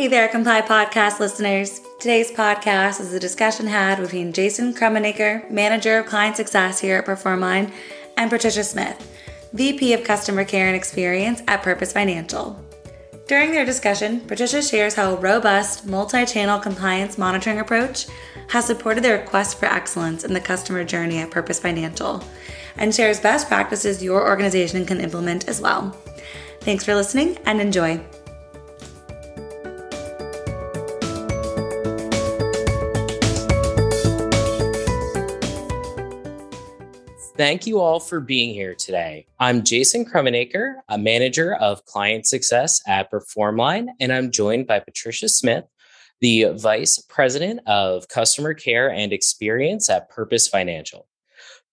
Hey there, Comply Podcast listeners. Today's podcast is a discussion had between Jason Krumenaker, Manager of Client Success here at Performline, and Patricia Smith, VP of Customer Care and Experience at Purpose Financial. During their discussion, Patricia shares how a robust, multi channel compliance monitoring approach has supported their quest for excellence in the customer journey at Purpose Financial and shares best practices your organization can implement as well. Thanks for listening and enjoy. Thank you all for being here today. I'm Jason Krumenaker, a manager of client success at Performline, and I'm joined by Patricia Smith, the vice president of customer care and experience at Purpose Financial.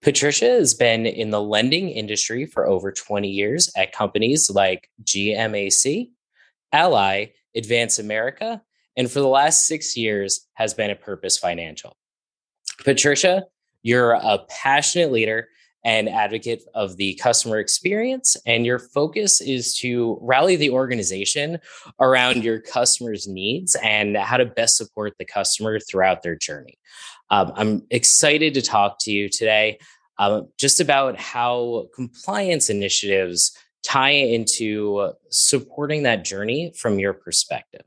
Patricia has been in the lending industry for over 20 years at companies like GMAC, Ally, Advance America, and for the last six years has been at Purpose Financial. Patricia, you're a passionate leader and advocate of the customer experience. And your focus is to rally the organization around your customers' needs and how to best support the customer throughout their journey. Um, I'm excited to talk to you today um, just about how compliance initiatives tie into supporting that journey from your perspective.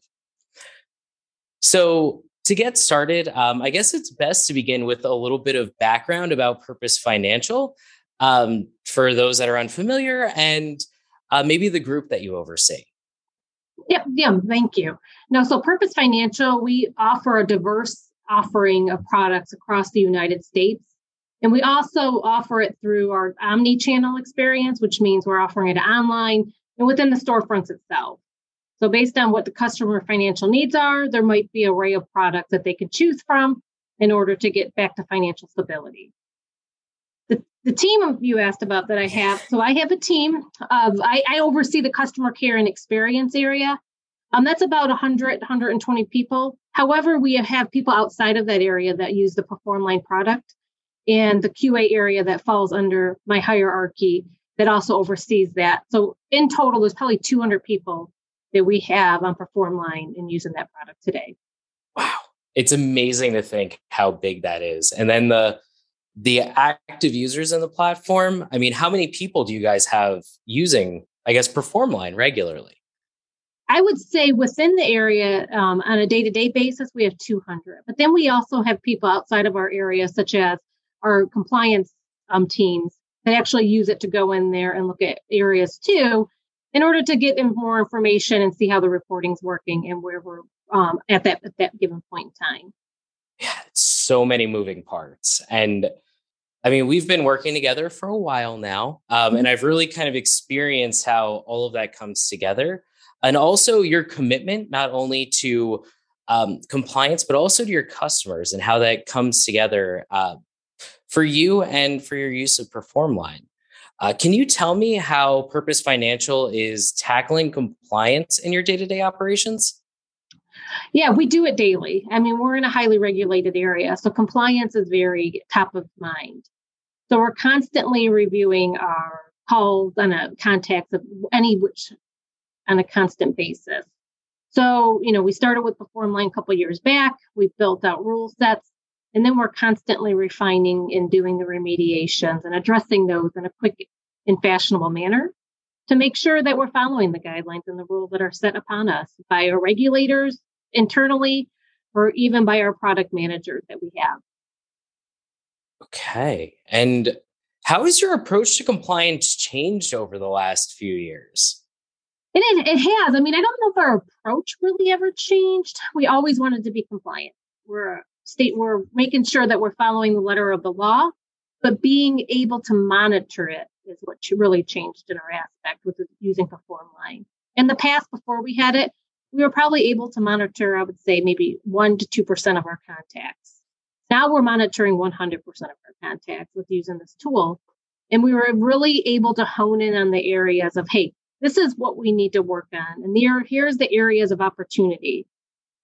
So, to get started, um, I guess it's best to begin with a little bit of background about Purpose Financial um, for those that are unfamiliar and uh, maybe the group that you oversee. Yep, yeah, thank you. Now, so Purpose Financial, we offer a diverse offering of products across the United States. And we also offer it through our omni channel experience, which means we're offering it online and within the storefronts itself. So based on what the customer financial needs are, there might be an array of products that they could choose from in order to get back to financial stability. The, the team you asked about that I have, so I have a team of, I, I oversee the customer care and experience area. Um, that's about 100, 120 people. However, we have people outside of that area that use the Performline product and the QA area that falls under my hierarchy that also oversees that. So in total, there's probably 200 people that we have on Performline and using that product today. Wow. It's amazing to think how big that is. And then the the active users in the platform, I mean, how many people do you guys have using, I guess, Performline regularly? I would say within the area um, on a day to day basis, we have 200. But then we also have people outside of our area, such as our compliance um, teams, that actually use it to go in there and look at areas too in order to get more information and see how the reporting's working and where we're um, at that at that given point in time. Yeah, so many moving parts, and I mean we've been working together for a while now, um, and mm-hmm. I've really kind of experienced how all of that comes together, and also your commitment not only to um, compliance but also to your customers and how that comes together uh, for you and for your use of Performline. Uh, can you tell me how Purpose Financial is tackling compliance in your day to day operations? Yeah, we do it daily. I mean, we're in a highly regulated area, so compliance is very top of mind. So we're constantly reviewing our calls and a contacts of any which on a constant basis. So, you know, we started with the form line a couple years back. We've built out rule sets and then we're constantly refining and doing the remediations and addressing those in a quick and fashionable manner to make sure that we're following the guidelines and the rules that are set upon us by our regulators internally or even by our product managers that we have. Okay. And how has your approach to compliance changed over the last few years? It, it has. I mean, I don't know if our approach really ever changed. We always wanted to be compliant. We're state we're making sure that we're following the letter of the law, but being able to monitor it is what really changed in our aspect with using the form Performline. In the past, before we had it, we were probably able to monitor, I would say, maybe one to two percent of our contacts. Now we're monitoring 100% of our contacts with using this tool. And we were really able to hone in on the areas of, hey, this is what we need to work on. And there, here's the areas of opportunity.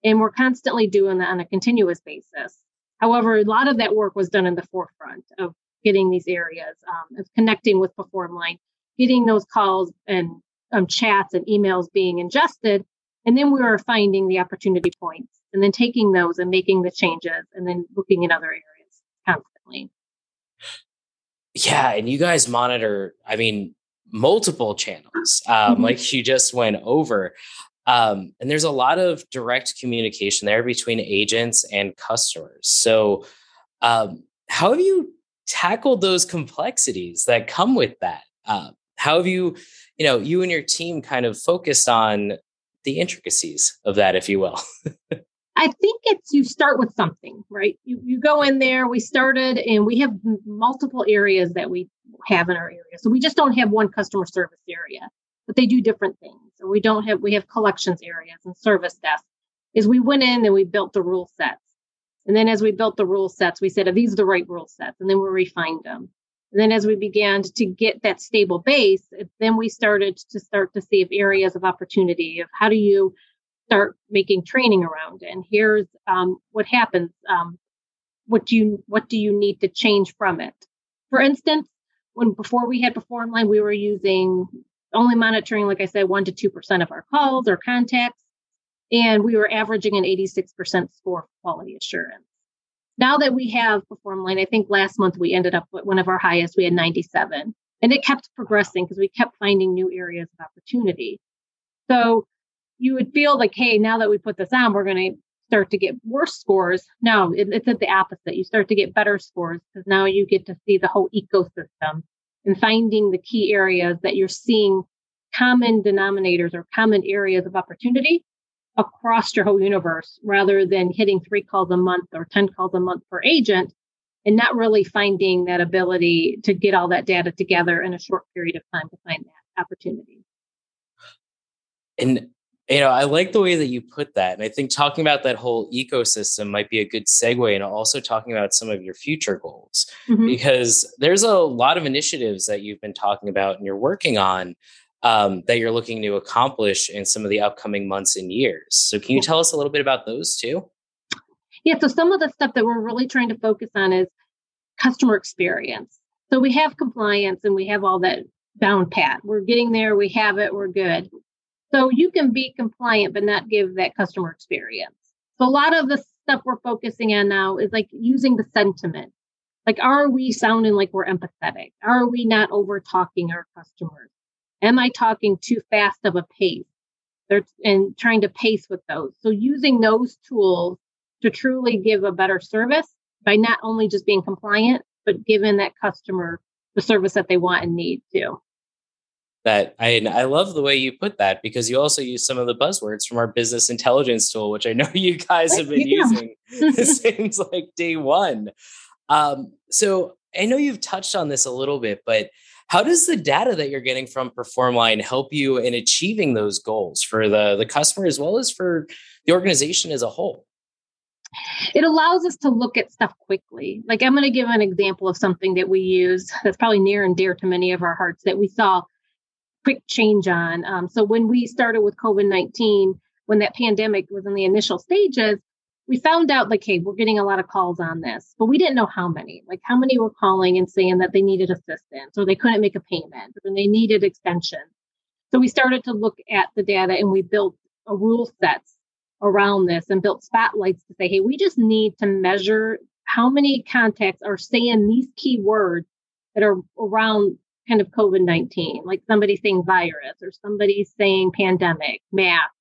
And we're constantly doing that on a continuous basis. However, a lot of that work was done in the forefront of getting these areas, um, of connecting with Performline, getting those calls and um, chats and emails being ingested, And then we were finding the opportunity points and then taking those and making the changes and then looking in other areas constantly. Yeah. And you guys monitor, I mean, multiple channels, um, mm-hmm. like you just went over. Um, and there's a lot of direct communication there between agents and customers. So, um, how have you tackled those complexities that come with that? Uh, how have you, you know, you and your team kind of focused on the intricacies of that, if you will? I think it's you start with something, right? You, you go in there, we started, and we have multiple areas that we have in our area. So we just don't have one customer service area, but they do different things. Or we don't have, we have collections areas and service desks. Is we went in and we built the rule sets. And then as we built the rule sets, we said, are these the right rule sets? And then we refined them. And then as we began to get that stable base, then we started to start to see if areas of opportunity of how do you start making training around it. And here's um, what happens. Um, what do you what do you need to change from it? For instance, when before we had PerformLine, we were using only monitoring, like I said, one to two percent of our calls or contacts. And we were averaging an 86% score for quality assurance. Now that we have PerformLine, I think last month we ended up with one of our highest, we had 97. And it kept progressing because we kept finding new areas of opportunity. So you would feel like, hey, now that we put this on, we're going to start to get worse scores. No, it, it's at the opposite. You start to get better scores because now you get to see the whole ecosystem and finding the key areas that you're seeing common denominators or common areas of opportunity across your whole universe rather than hitting three calls a month or 10 calls a month per agent and not really finding that ability to get all that data together in a short period of time to find that opportunity. And you know, I like the way that you put that. And I think talking about that whole ecosystem might be a good segue and also talking about some of your future goals mm-hmm. because there's a lot of initiatives that you've been talking about and you're working on um, that you're looking to accomplish in some of the upcoming months and years. So, can you tell us a little bit about those too? Yeah, so some of the stuff that we're really trying to focus on is customer experience. So, we have compliance and we have all that down pat. We're getting there, we have it, we're good. So, you can be compliant, but not give that customer experience. So, a lot of the stuff we're focusing on now is like using the sentiment. Like, are we sounding like we're empathetic? Are we not over talking our customers? Am I talking too fast of a pace? They're, and trying to pace with those. So using those tools to truly give a better service by not only just being compliant, but giving that customer the service that they want and need too. That I I love the way you put that because you also use some of the buzzwords from our business intelligence tool, which I know you guys have been using since like day one. Um, so I know you've touched on this a little bit, but how does the data that you're getting from PerformLine help you in achieving those goals for the, the customer as well as for the organization as a whole? It allows us to look at stuff quickly. Like I'm going to give an example of something that we use that's probably near and dear to many of our hearts that we saw quick change on. Um, so when we started with COVID 19, when that pandemic was in the initial stages, we found out like, hey, we're getting a lot of calls on this, but we didn't know how many. Like how many were calling and saying that they needed assistance or they couldn't make a payment or they needed extension. So we started to look at the data and we built a rule sets around this and built spotlights to say, hey, we just need to measure how many contacts are saying these key words that are around kind of COVID 19, like somebody saying virus or somebody saying pandemic, mask,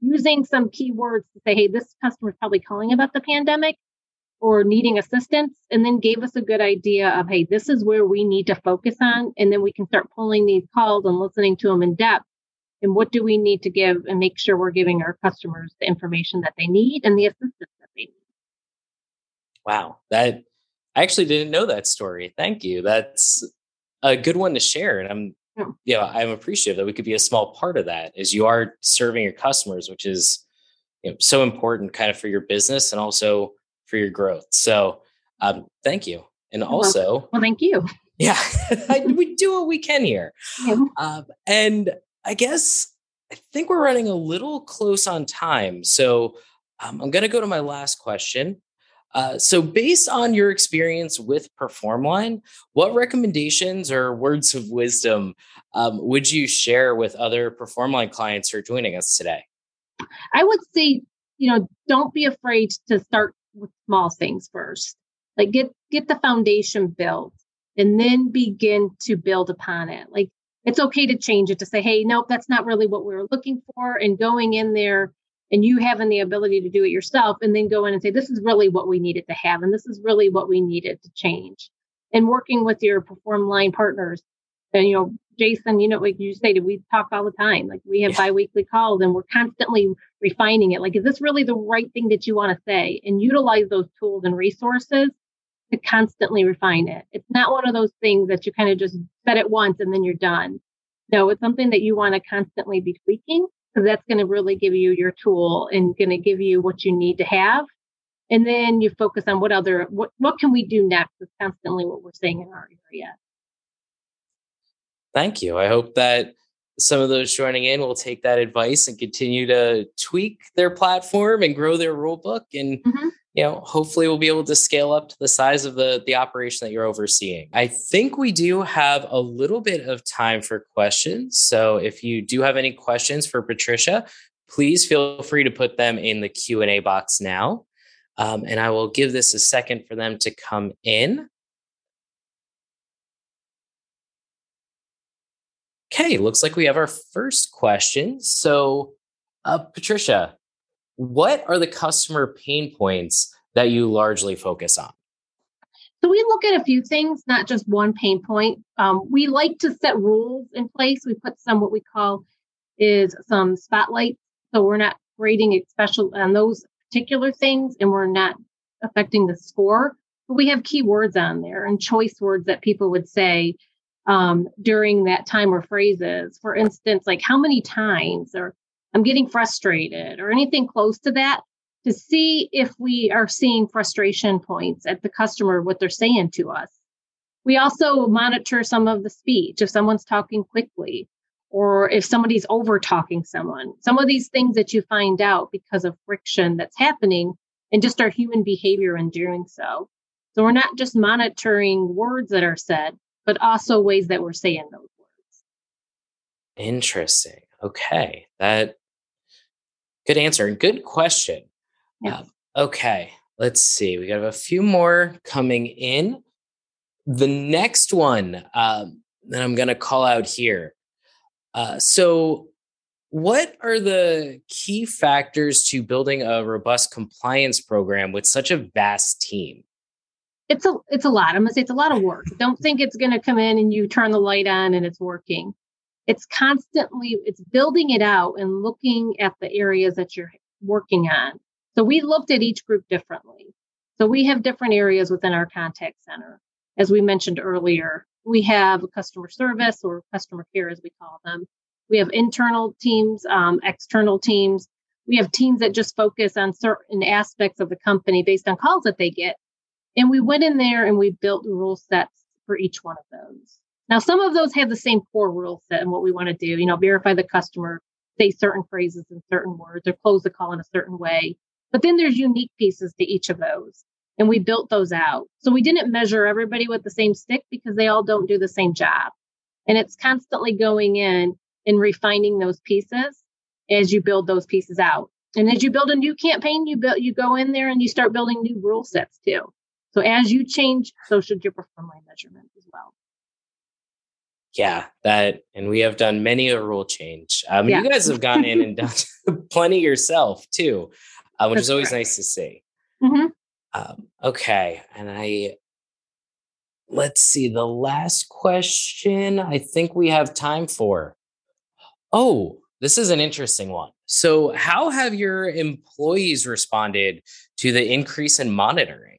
using some keywords to say, hey, this customer is probably calling about the pandemic or needing assistance, and then gave us a good idea of, hey, this is where we need to focus on. And then we can start pulling these calls and listening to them in depth. And what do we need to give and make sure we're giving our customers the information that they need and the assistance that they need? Wow. That I actually didn't know that story. Thank you. That's a good one to share. And I'm yeah. you know, I'm appreciative that we could be a small part of that as you are serving your customers, which is you know, so important kind of for your business and also for your growth. So um, thank you. And also, well, thank you. Yeah, we do what we can here. Yeah. Um, and I guess I think we're running a little close on time. So um, I'm going to go to my last question. Uh, so, based on your experience with PerformLine, what recommendations or words of wisdom um, would you share with other PerformLine clients who are joining us today? I would say, you know, don't be afraid to start with small things first. Like get get the foundation built and then begin to build upon it. Like it's okay to change it to say, hey, nope, that's not really what we were looking for. And going in there and you having the ability to do it yourself and then go in and say, this is really what we needed to have. And this is really what we needed to change. And working with your PerformLine partners. And, you know, Jason, you know, like you stated, we talk all the time. Like we have yeah. biweekly calls and we're constantly refining it. Like, is this really the right thing that you want to say? And utilize those tools and resources to constantly refine it. It's not one of those things that you kind of just set it once and then you're done. No, it's something that you want to constantly be tweaking because that's going to really give you your tool and going to give you what you need to have. And then you focus on what other, what, what can we do next is constantly what we're saying in our area. Thank you. I hope that some of those joining in will take that advice and continue to tweak their platform and grow their rule book and mm-hmm you know, hopefully we'll be able to scale up to the size of the the operation that you're overseeing. I think we do have a little bit of time for questions. So if you do have any questions for Patricia, please feel free to put them in the Q&A box now. Um, and I will give this a second for them to come in. Okay, looks like we have our first question. So, uh, Patricia, what are the customer pain points that you largely focus on? So we look at a few things, not just one pain point. Um, we like to set rules in place. We put some what we call is some spotlights. So we're not grading special on those particular things and we're not affecting the score. But we have keywords on there and choice words that people would say um, during that time or phrases. For instance, like how many times or I'm getting frustrated or anything close to that to see if we are seeing frustration points at the customer, what they're saying to us. We also monitor some of the speech if someone's talking quickly or if somebody's over talking someone. Some of these things that you find out because of friction that's happening and just our human behavior in doing so. So we're not just monitoring words that are said, but also ways that we're saying those words. Interesting. Okay. That Good answer and good question. Yeah. Um, okay, let's see. We got a few more coming in. The next one um, that I'm going to call out here. Uh, so, what are the key factors to building a robust compliance program with such a vast team? It's a it's a lot. I'm gonna say it's a lot of work. Don't think it's gonna come in and you turn the light on and it's working it's constantly it's building it out and looking at the areas that you're working on. So we looked at each group differently. So we have different areas within our contact center. As we mentioned earlier we have customer service or customer care as we call them. We have internal teams um, external teams. We have teams that just focus on certain aspects of the company based on calls that they get. And we went in there and we built rule sets for each one of those now, some of those have the same core rule set and what we want to do, you know, verify the customer, say certain phrases in certain words, or close the call in a certain way. But then there's unique pieces to each of those. And we built those out. So we didn't measure everybody with the same stick because they all don't do the same job. And it's constantly going in and refining those pieces as you build those pieces out. And as you build a new campaign, you build you go in there and you start building new rule sets too. So as you change, so should your performance measurement as well yeah, that, and we have done many a rule change. Um, yeah. You guys have gone in and done plenty yourself too, uh, which That's is always correct. nice to see. Mm-hmm. Um, okay, and I let's see the last question. I think we have time for. Oh, this is an interesting one. So, how have your employees responded to the increase in monitoring?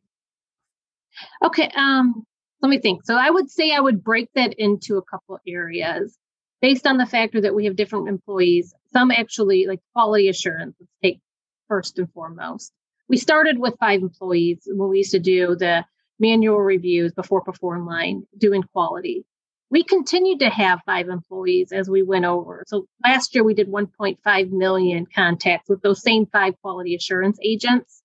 Okay, um, let me think. So I would say I would break that into a couple areas based on the factor that we have different employees. Some actually like quality assurance, let's take first and foremost. We started with five employees when we used to do the manual reviews before PerformLine doing quality. We continued to have five employees as we went over. So last year we did 1.5 million contacts with those same five quality assurance agents.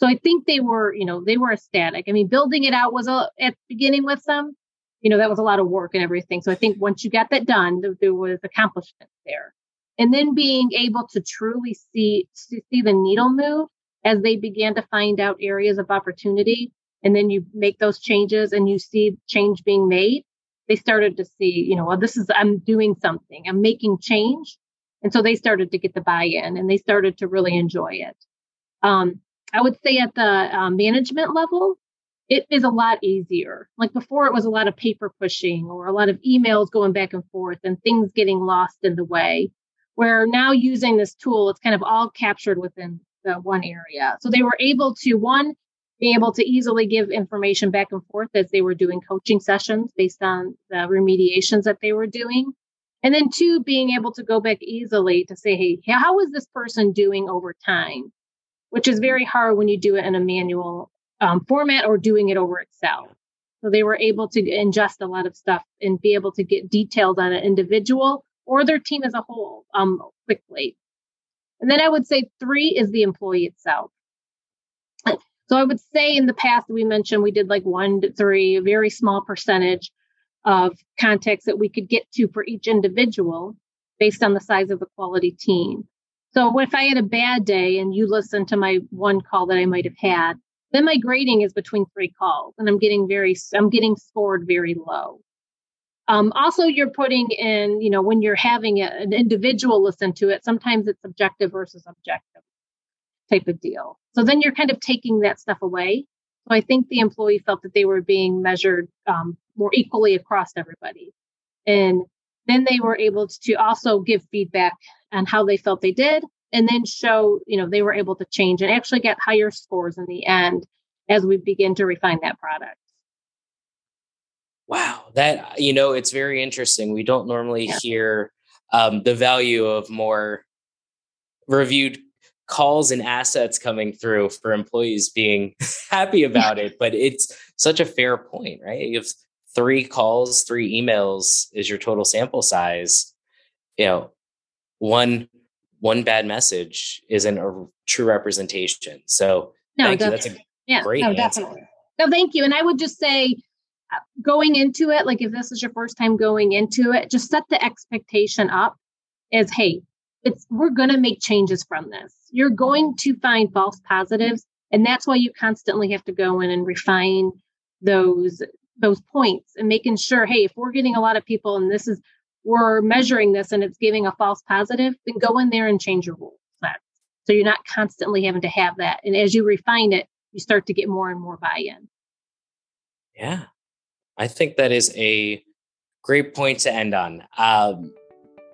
So I think they were, you know, they were ecstatic. I mean, building it out was a, at the beginning with them, you know, that was a lot of work and everything. So I think once you got that done, there, there was accomplishment there. and then being able to truly see to see the needle move as they began to find out areas of opportunity and then you make those changes and you see change being made they started to see you know well this is i'm doing something i'm making change and so they started to get the buy-in and they started to really enjoy it um, i would say at the um, management level it is a lot easier. Like before it was a lot of paper pushing or a lot of emails going back and forth and things getting lost in the way where now using this tool it's kind of all captured within the one area. So they were able to one be able to easily give information back and forth as they were doing coaching sessions based on the remediations that they were doing. And then two being able to go back easily to say hey how is this person doing over time which is very hard when you do it in a manual um, format or doing it over excel so they were able to ingest a lot of stuff and be able to get detailed on an individual or their team as a whole um, quickly. And then I would say three is the employee itself. So I would say in the past we mentioned we did like one to three, a very small percentage of contacts that we could get to for each individual based on the size of the quality team. So if I had a bad day and you listen to my one call that I might have had, then my grading is between three calls and I'm getting very, I'm getting scored very low. Um, also, you're putting in, you know, when you're having a, an individual listen to it, sometimes it's subjective versus objective type of deal. So then you're kind of taking that stuff away. So I think the employee felt that they were being measured um, more equally across everybody. And then they were able to also give feedback on how they felt they did and then show, you know, they were able to change and actually get higher scores in the end as we begin to refine that product. Wow, that you know, it's very interesting. We don't normally yeah. hear um, the value of more reviewed calls and assets coming through for employees being happy about it. But it's such a fair point, right? Three calls, three emails is your total sample size, you know, one one bad message isn't a true representation. So no, thank you. That's a yeah, great no, answer. definitely. No, thank you. And I would just say uh, going into it, like if this is your first time going into it, just set the expectation up as hey, it's we're going to make changes from this. You're going to find false positives, and that's why you constantly have to go in and refine those those points and making sure, hey, if we're getting a lot of people and this is we're measuring this and it's giving a false positive, then go in there and change your rules. So you're not constantly having to have that. And as you refine it, you start to get more and more buy-in. Yeah. I think that is a great point to end on, um,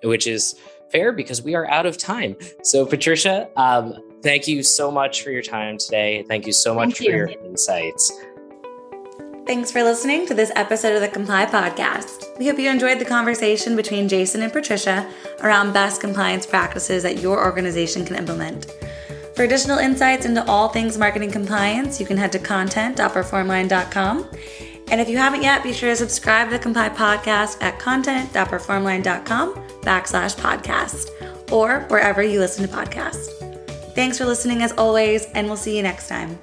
which is fair because we are out of time. So, Patricia, um, thank you so much for your time today. Thank you so much for you. your insights. Thanks for listening to this episode of the Comply Podcast. We hope you enjoyed the conversation between Jason and Patricia around best compliance practices that your organization can implement. For additional insights into all things marketing compliance, you can head to content.performline.com and if you haven't yet, be sure to subscribe to the Comply Podcast at content.performline.com backslash podcast or wherever you listen to podcasts. Thanks for listening as always, and we'll see you next time.